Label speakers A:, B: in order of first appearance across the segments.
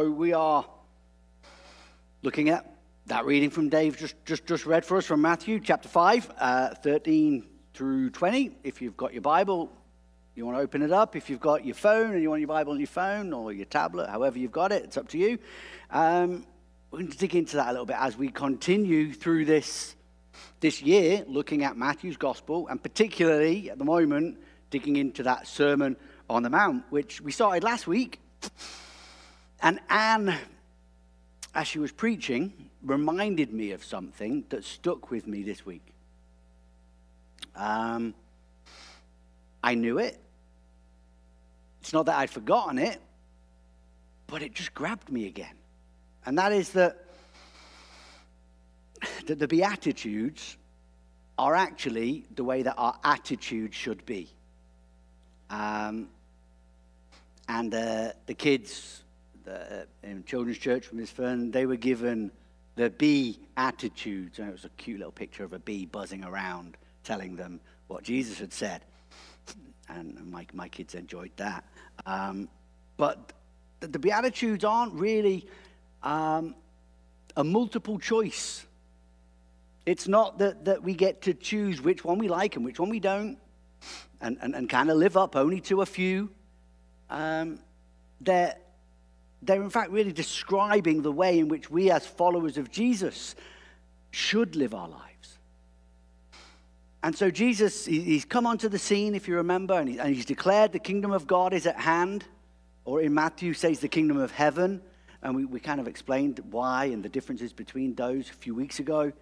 A: So we are looking at that reading from Dave just, just, just read for us from Matthew chapter 5, uh, 13 through 20. If you've got your Bible, you want to open it up. If you've got your phone and you want your Bible on your phone or your tablet, however you've got it, it's up to you. Um, we're going to dig into that a little bit as we continue through this, this year looking at Matthew's gospel and particularly at the moment digging into that Sermon on the Mount, which we started last week. And Anne, as she was preaching, reminded me of something that stuck with me this week. Um, I knew it. It's not that I'd forgotten it, but it just grabbed me again. And that is that, that the Beatitudes are actually the way that our attitude should be. Um, and uh, the kids uh, in children's church from Miss Fern, they were given the bee attitudes. And it was a cute little picture of a bee buzzing around, telling them what Jesus had said and my, my kids enjoyed that. Um, but the, the, Beatitudes aren't really um, a multiple choice. It's not that, that we get to choose which one we like and which one we don't, and, and, and kind of live up only to a few. Um, they're, they're, in fact, really describing the way in which we, as followers of Jesus, should live our lives. And so Jesus, he's come onto the scene, if you remember, and, he's declared the kingdom of God is at hand. Or in Matthew, says the kingdom of heaven. And we, we kind of explained why and the differences between those a few weeks ago,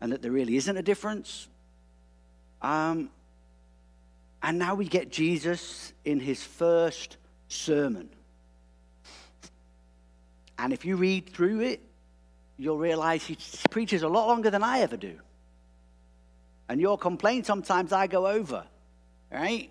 A: and that there really isn't a difference. Um, and now we get Jesus in his first sermon. And if you read through it, you'll realize he preaches a lot longer than I ever do. And your complaint sometimes I go over, right?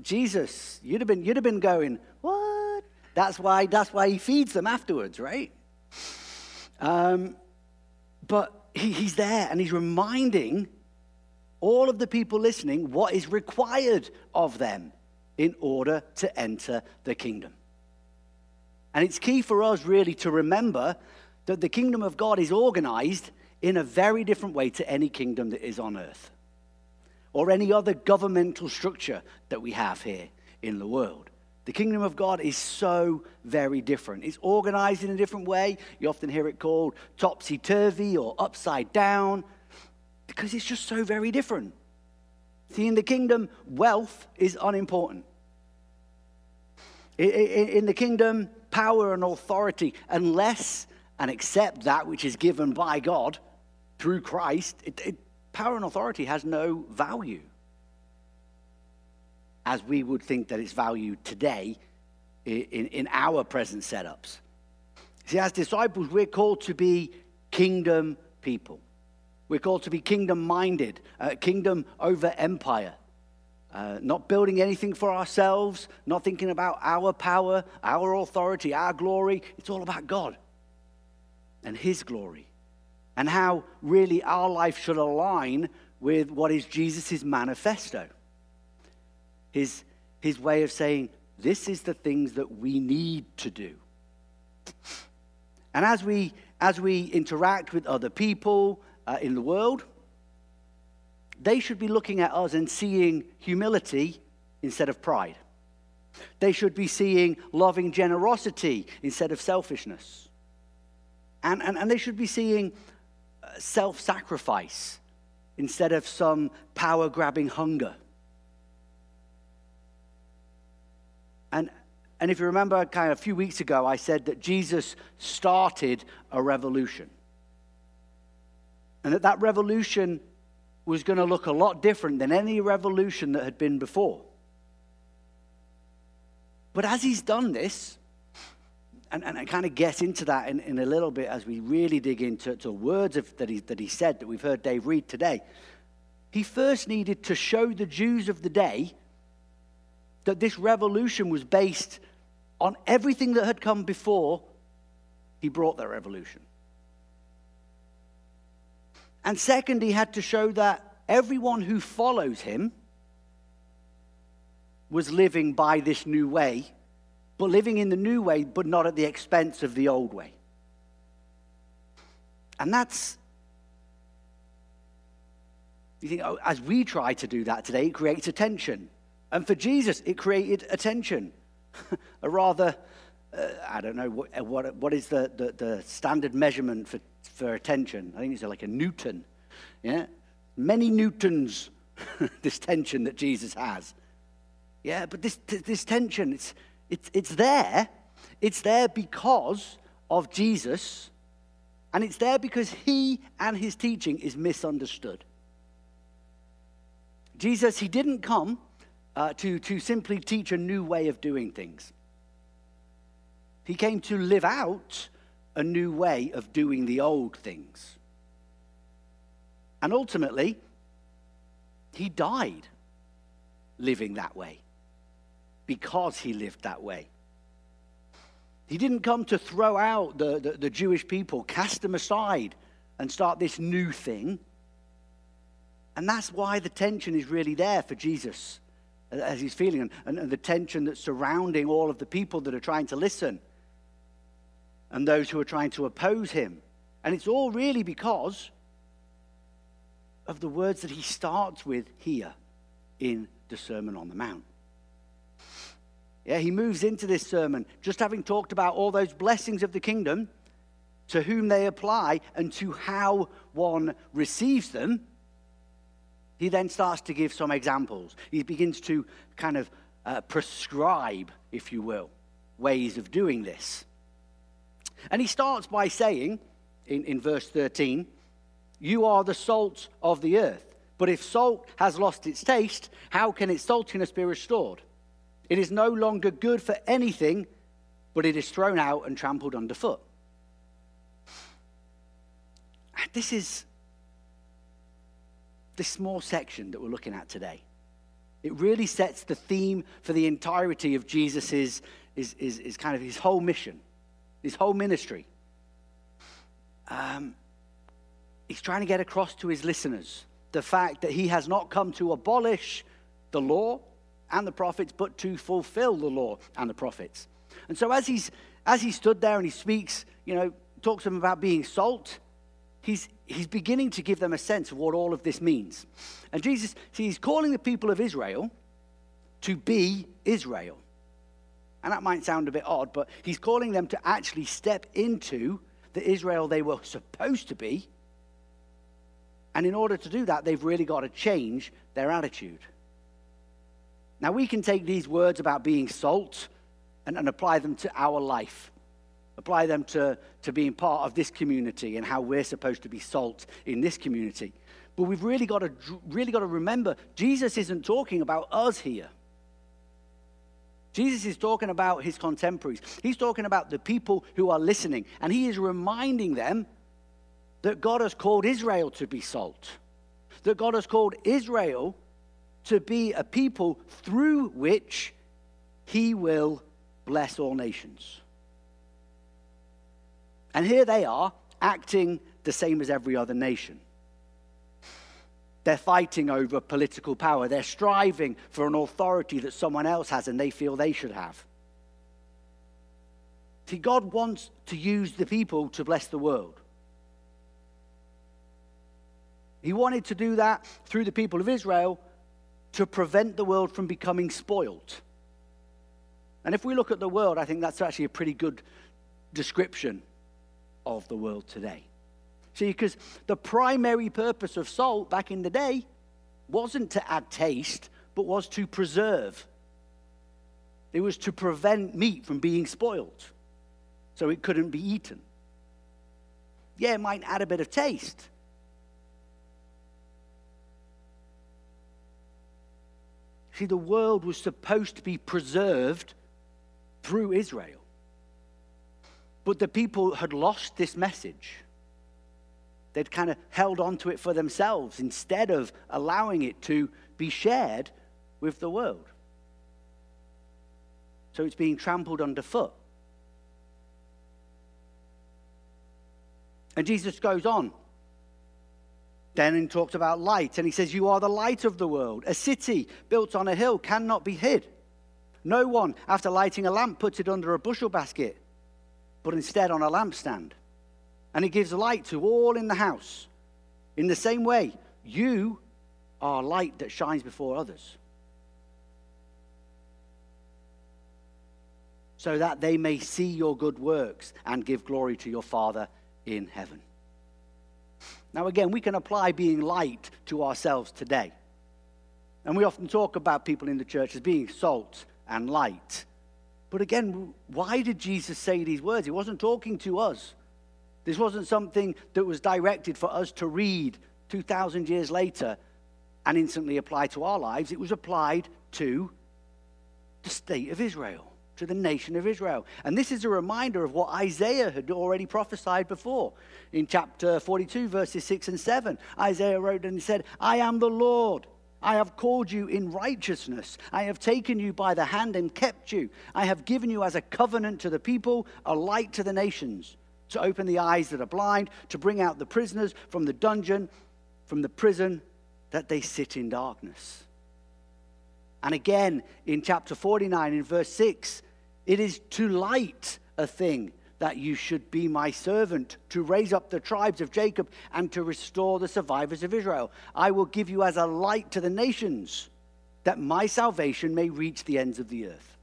A: Jesus, you'd have been, you'd have been going, what? That's why, that's why he feeds them afterwards, right? Um, but he, he's there and he's reminding all of the people listening what is required of them in order to enter the kingdom. And it's key for us really to remember that the kingdom of God is organized in a very different way to any kingdom that is on earth or any other governmental structure that we have here in the world. The kingdom of God is so very different. It's organized in a different way. You often hear it called topsy turvy or upside down because it's just so very different. See, in the kingdom, wealth is unimportant. In the kingdom, power and authority, unless and except that which is given by God, through Christ, it, it, power and authority has no value as we would think that it's valued today in, in our present setups. See, as disciples, we're called to be kingdom people. We're called to be kingdom minded, uh, kingdom over empire. Uh, not building anything for ourselves, not thinking about our power, our authority, our glory. It's all about God and His glory and how really our life should align with what is Jesus' manifesto. His, his way of saying, this is the things that we need to do. And as we, as we interact with other people uh, in the world, they should be looking at us and seeing humility instead of pride. They should be seeing loving generosity instead of selfishness. And, and, and they should be seeing uh, self sacrifice instead of some power grabbing hunger. And, and if you remember, kind of a few weeks ago, I said that Jesus started a revolution. And that that revolution was going to look a lot different than any revolution that had been before. But as he's done this, and, and I kind of get into that in, in a little bit as we really dig into to words of, that, he, that he said that we've heard Dave read today. He first needed to show the Jews of the day that this revolution was based on everything that had come before he brought that revolution. And second, he had to show that everyone who follows him was living by this new way but living in the new way, but not at the expense of the old way. And that's, you think, oh, as we try to do that today, it creates a tension. And for Jesus, it created a tension. a rather, uh, I don't know, what, what, what is the, the, the standard measurement for, for attention? I think it's like a Newton. Yeah? Many Newtons, this tension that Jesus has. Yeah, but this, this tension, it's, it's, it's there. It's there because of Jesus, and it's there because he and his teaching is misunderstood. Jesus, he didn't come uh, to, to simply teach a new way of doing things. He came to live out a new way of doing the old things. And ultimately, he died living that way because he lived that way. He didn't come to throw out the, the, the, Jewish people, cast them aside, and start this new thing. And that's why the tension is really there for Jesus as he's feeling, and, and, and the tension that's surrounding all of the people that are trying to listen and those who are trying to oppose him. And it's all really because of the words that he starts with here in the Sermon on the Mount. Yeah, he moves into this sermon just having talked about all those blessings of the kingdom, to whom they apply, and to how one receives them. He then starts to give some examples. He begins to kind of uh, prescribe, if you will, ways of doing this. And he starts by saying, in, in verse 13, You are the salt of the earth. But if salt has lost its taste, how can its saltiness be restored? It is no longer good for anything, but it is thrown out and trampled underfoot. This is this small section that we're looking at today. It really sets the theme for the entirety of Jesus' is, is, is kind of his whole mission, his whole ministry. Um, he's trying to get across to his listeners the fact that he has not come to abolish the law and the prophets, but to fulfill the law and the prophets. And so as he's as he stood there and he speaks, you know, talks to them about being salt, he's he's beginning to give them a sense of what all of this means. And Jesus, see, he's calling the people of Israel to be Israel. And that might sound a bit odd, but he's calling them to actually step into the Israel they were supposed to be. And in order to do that, they've really got to change their attitude. Now, we can take these words about being salt and, and apply them to our life apply them to, to being part of this community and how we're supposed to be salt in this community. But we've really got to, really got to remember Jesus isn't talking about us here. Jesus is talking about his contemporaries. He's talking about the people who are listening. And he is reminding them that God has called Israel to be salt, that God has called Israel to be a people through which he will bless all nations. And here they are, acting the same as every other nation. They're fighting over political power. They're striving for an authority that someone else has and they feel they should have. See, God wants to use the people to bless the world. He wanted to do that through the people of Israel to prevent the world from becoming spoilt. And if we look at the world, I think that's actually a pretty good description of the world today. See, because the primary purpose of salt back in the day wasn't to add taste, but was to preserve. It was to prevent meat from being spoiled so it couldn't be eaten. Yeah, it might add a bit of taste. See, the world was supposed to be preserved through Israel. But the people had lost this message. They'd kind of held on to it for themselves instead of allowing it to be shared with the world. So it's being trampled underfoot. And Jesus goes on then and talks about light. And he says, You are the light of the world. A city built on a hill cannot be hid. No one, after lighting a lamp, puts it under a bushel basket, but instead on a lampstand. And it gives light to all in the house. In the same way, you are light that shines before others, so that they may see your good works and give glory to your Father in heaven. Now, again, we can apply being light to ourselves today. And we often talk about people in the church as being salt and light. But again, why did Jesus say these words? He wasn't talking to us. This wasn't something that was directed for us to read 2,000 years later and instantly apply to our lives. It was applied to the state of Israel, to the nation of Israel. And this is a reminder of what Isaiah had already prophesied before. In chapter 42, verses 6 and 7, Isaiah wrote and said, I am the Lord. I have called you in righteousness. I have taken you by the hand and kept you. I have given you as a covenant to the people, a light to the nations, to open the eyes that are blind, too bring out the prisoners from the dungeon, from the prison, that they sit in darkness. And again, in chapter 49, in verse 6, it is to light a thing that you should be my servant, to raise up the tribes of Jacob and to restore the survivors of Israel. I will give you as a light to the nations, that my salvation may reach the ends of the earth.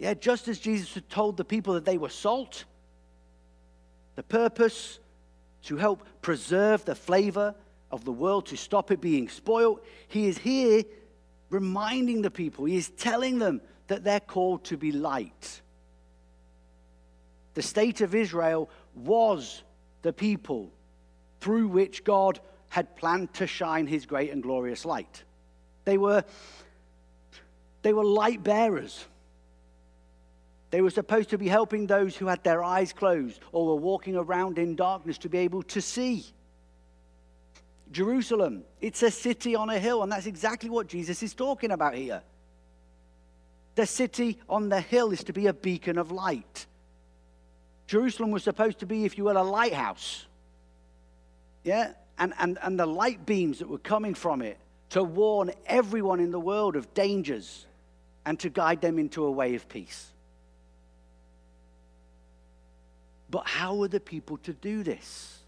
A: Yeah, just as Jesus had told the people that they were salt, the purpose to help preserve the flavor of the world, to stop it being spoiled, he is here reminding the people, he is telling them that they're called to be light. The state of Israel was the people through which God had planned to shine his great and glorious light. They were, they were light bearers. They were supposed to be helping those who had their eyes closed or were walking around in darkness to be able to see. Jerusalem, it's a city on a hill, and that's exactly what Jesus is talking about here. The city on the hill is to be a beacon of light. Jerusalem was supposed to be, if you will, a lighthouse. Yeah? And, and, and the light beams that were coming from it to warn everyone in the world of dangers and to guide them into a way of peace. But how are the people to do this?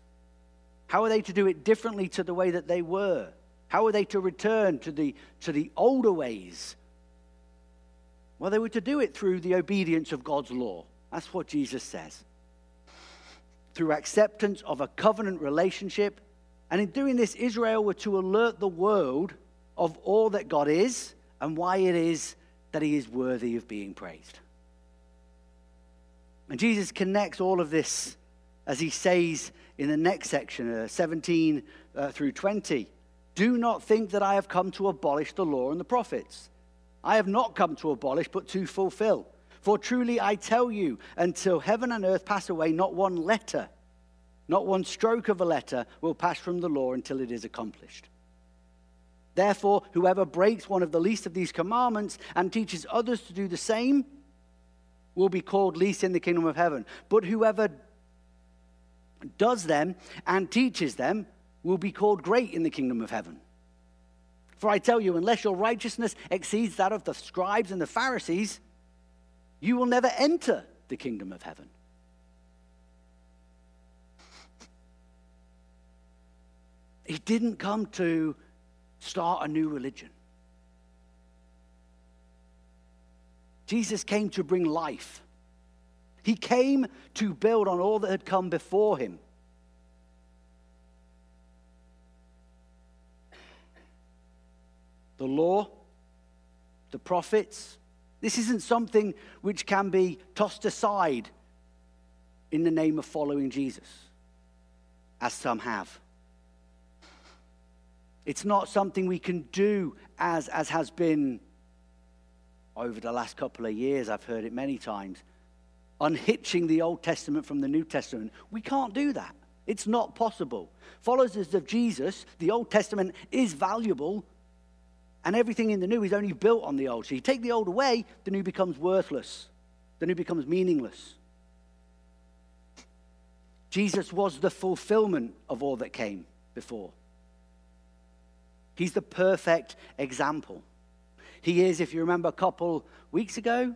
A: How are they to do it differently to the way that they were? How are they to return to the, to the older ways well, they were to do it through the obedience of God's law. That's what Jesus says. Through acceptance of a covenant relationship. And in doing this, Israel were to alert the world of all that God is and why it is that he is worthy of being praised. And Jesus connects all of this as he says in the next section, uh, 17 uh, through 20. Do not think that I have come to abolish the law and the prophets. I have not come to abolish, but to fulfill. For truly I tell you, until heaven and earth pass away, not one letter, not one stroke of a letter will pass from the law until it is accomplished. Therefore, whoever breaks one of the least of these commandments and teaches others to do the same will be called least in the kingdom of heaven. But whoever does them and teaches them will be called great in the kingdom of heaven. For I tell you, unless your righteousness exceeds that of the scribes and the Pharisees, you will never enter the kingdom of heaven. He didn't come to start a new religion. Jesus came to bring life. He came to build on all that had come before him. the law, the prophets. This isn't something which can be tossed aside in the name of following Jesus, as some have. It's not something we can do as, as has been over the last couple of years. I've heard it many times. Unhitching the Old Testament from the New Testament. We can't do that. It's not possible. Followers of Jesus, the Old Testament is valuable, and everything in the new is only built on the old. So you take the old away, the new becomes worthless, the new becomes meaningless. Jesus was the fulfillment of all that came before. He's the perfect example. He is, if you remember a couple weeks ago,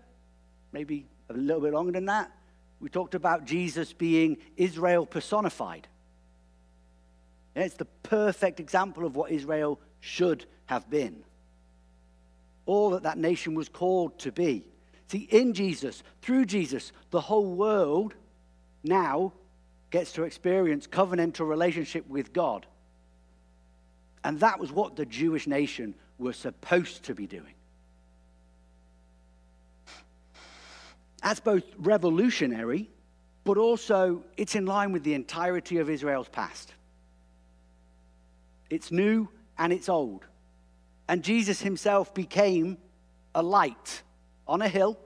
A: maybe a little bit longer than that, we talked about Jesus being Israel personified. It's the perfect example of what Israel should have been. All that that nation was called to be. See, in Jesus, through Jesus, the whole world now gets to experience covenantal relationship with God. And that was what the Jewish nation was supposed to be doing. That's both revolutionary, but also it's in line with the entirety of Israel's past. It's new and it's old. And Jesus himself became a light on a hill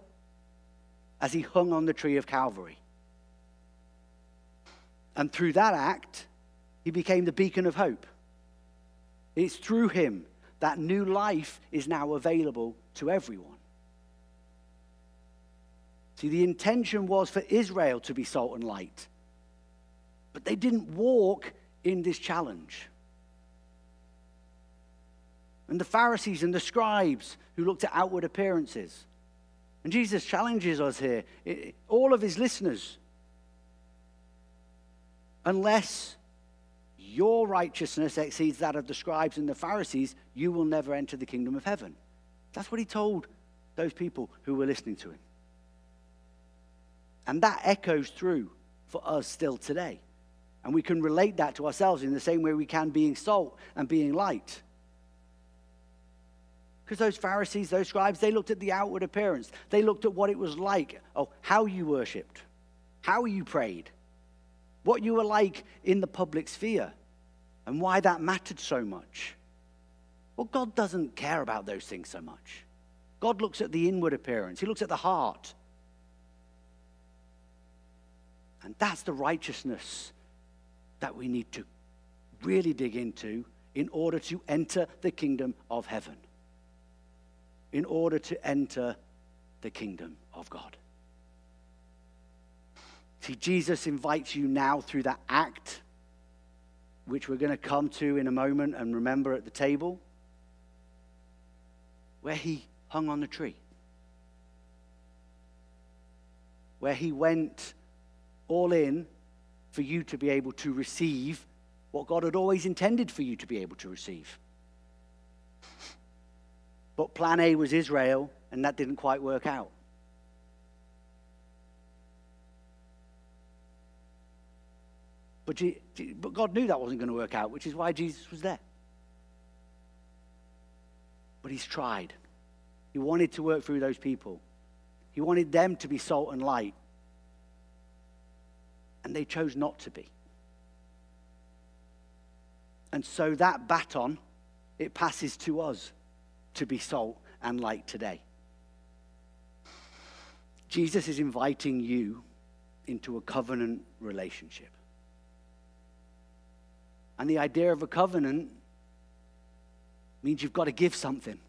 A: as he hung on the tree of Calvary. And through that act, he became the beacon of hope. It's through him that new life is now available to everyone. See, the intention was for Israel to be salt and light, but they didn't walk in this challenge. And the Pharisees and the scribes who looked at outward appearances. And Jesus challenges us here, all of his listeners. Unless your righteousness exceeds that of the scribes and the Pharisees, you will never enter the kingdom of heaven. That's what he told those people who were listening to him. And that echoes through for us still today. And we can relate that to ourselves in the same way we can being salt and being light. Because those Pharisees, those scribes, they looked at the outward appearance. They looked at what it was like. Oh, how you worshipped, how you prayed, what you were like in the public sphere, and why that mattered so much. Well, God doesn't care about those things so much. God looks at the inward appearance, He looks at the heart. And that's the righteousness that we need to really dig into in order to enter the kingdom of heaven in order to enter the kingdom of God. See, Jesus invites you now through that act, which we're going to come to in a moment and remember at the table, where he hung on the tree, where he went all in for you to be able to receive what God had always intended for you to be able to receive. But plan A was Israel, and that didn't quite work out. But, but God knew that wasn't going to work out, which is why Jesus was there. But he's tried. He wanted to work through those people. He wanted them to be salt and light. And they chose not to be. And so that baton, it passes to us to be salt and light today. Jesus is inviting you into a covenant relationship. And the idea of a covenant means you've got to give something.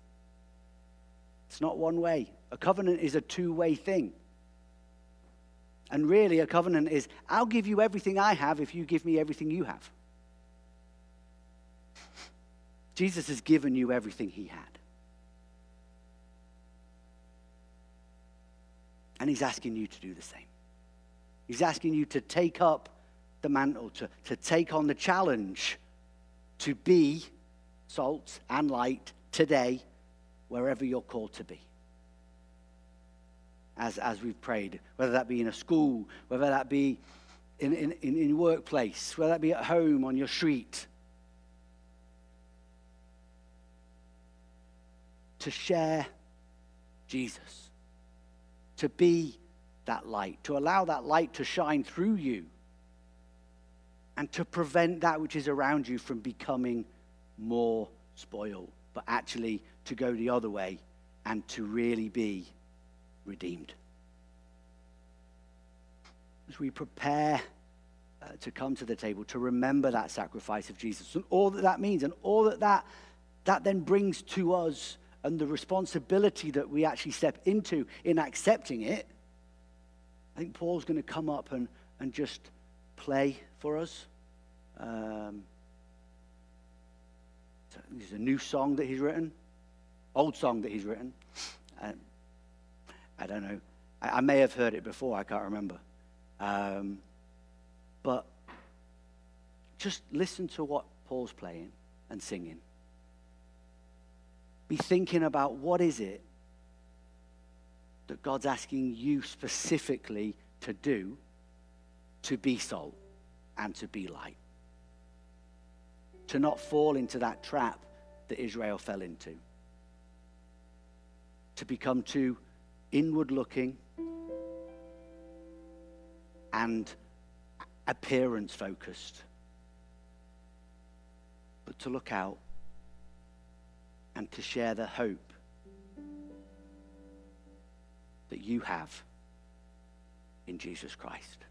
A: It's not one way. A covenant is a two way thing. And really, a covenant is I'll give you everything I have if you give me everything you have. Jesus has given you everything he had. And he's asking you to do the same. He's asking you to take up the mantle, to, to take on the challenge to be salt and light today, wherever you're called to be. As, as we've prayed, whether that be in a school, whether that be in, in, in, in workplace, whether that be at home, on your street. To share Jesus to be that light, to allow that light to shine through you, and to prevent that which is around you from becoming more spoiled, but actually to go the other way and to really be redeemed. As we prepare uh, to come to the table, to remember that sacrifice of Jesus and all that that means, and all that that, that then brings to us and the responsibility that we actually step into in accepting it, I think Paul's going to come up and, and just play for us. Um, there's a new song that he's written, old song that he's written. Um, I don't know. I, I, may have heard it before, I can't remember. Um, but just listen to what Paul's playing and singing. Be thinking about what is it that God's asking you specifically to do to be salt and to be light. To not fall into that trap that Israel fell into. To become too inward looking and appearance focused. But to look out and to share the hope that you have in Jesus Christ.